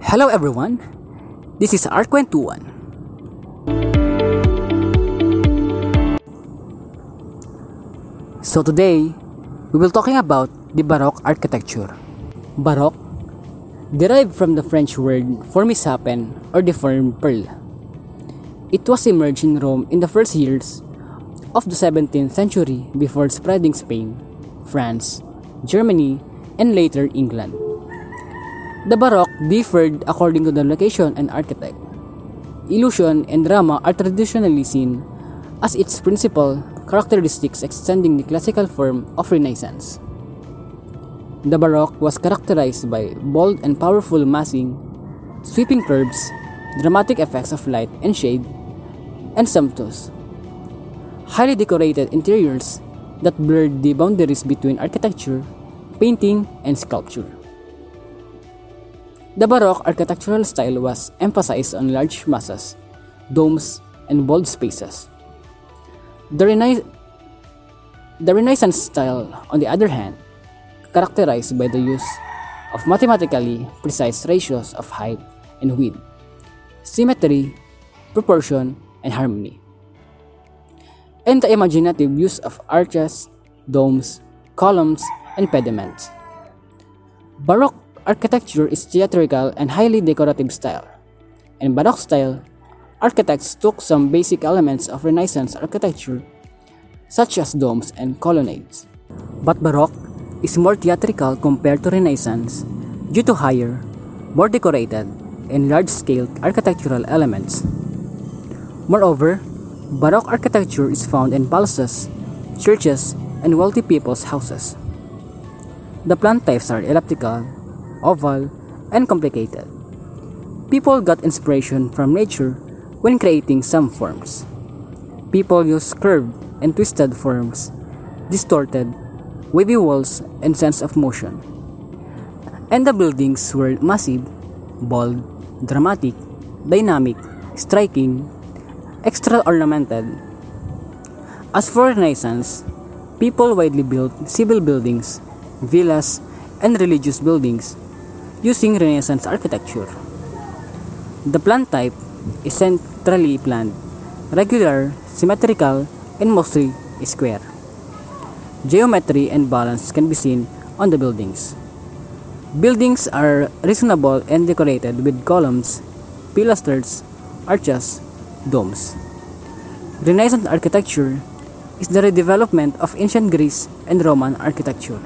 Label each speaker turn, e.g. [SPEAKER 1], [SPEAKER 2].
[SPEAKER 1] Hello everyone, this is Arquentuan. So today, we will talking about the Baroque architecture. Baroque, derived from the French word for formisapen or the deformed pearl. It was emerged in Rome in the first years of the 17th century before spreading Spain, France, Germany, and later England. The Baroque differed according to the location and architect. Illusion and drama are traditionally seen as its principal characteristics extending the classical form of Renaissance. The Baroque was characterized by bold and powerful massing, sweeping curves, dramatic effects of light and shade, and sumptuous, highly decorated interiors that blurred the boundaries between architecture, painting, and sculpture. The Baroque architectural style was emphasized on large masses, domes, and bold spaces. The, Rena- the Renaissance style, on the other hand, characterized by the use of mathematically precise ratios of height and width, symmetry, proportion, and harmony, and the imaginative use of arches, domes, columns, and pediments. Baroque architecture is theatrical and highly decorative style. In Baroque style, architects took some basic elements of Renaissance architecture, such as domes and colonnades. But Baroque is more theatrical compared to Renaissance due to higher, more decorated, and large-scale architectural elements. Moreover, Baroque architecture is found in palaces, churches, and wealthy people's houses. The plan types are elliptical, oval, and complicated. People got inspiration from nature when creating some forms. People use curved and twisted forms, distorted, wavy walls, and sense of motion. And the buildings were massive, bold, dramatic, dynamic, striking, extra ornamented. As for Renaissance, people widely built civil buildings, villas, and religious buildings using Renaissance architecture. The plan type is centrally planned, regular, symmetrical, and mostly square. Geometry and balance can be seen on the buildings. Buildings are reasonable and decorated with columns, pilasters, arches, domes. Renaissance architecture is the redevelopment of ancient Greece and Roman architecture.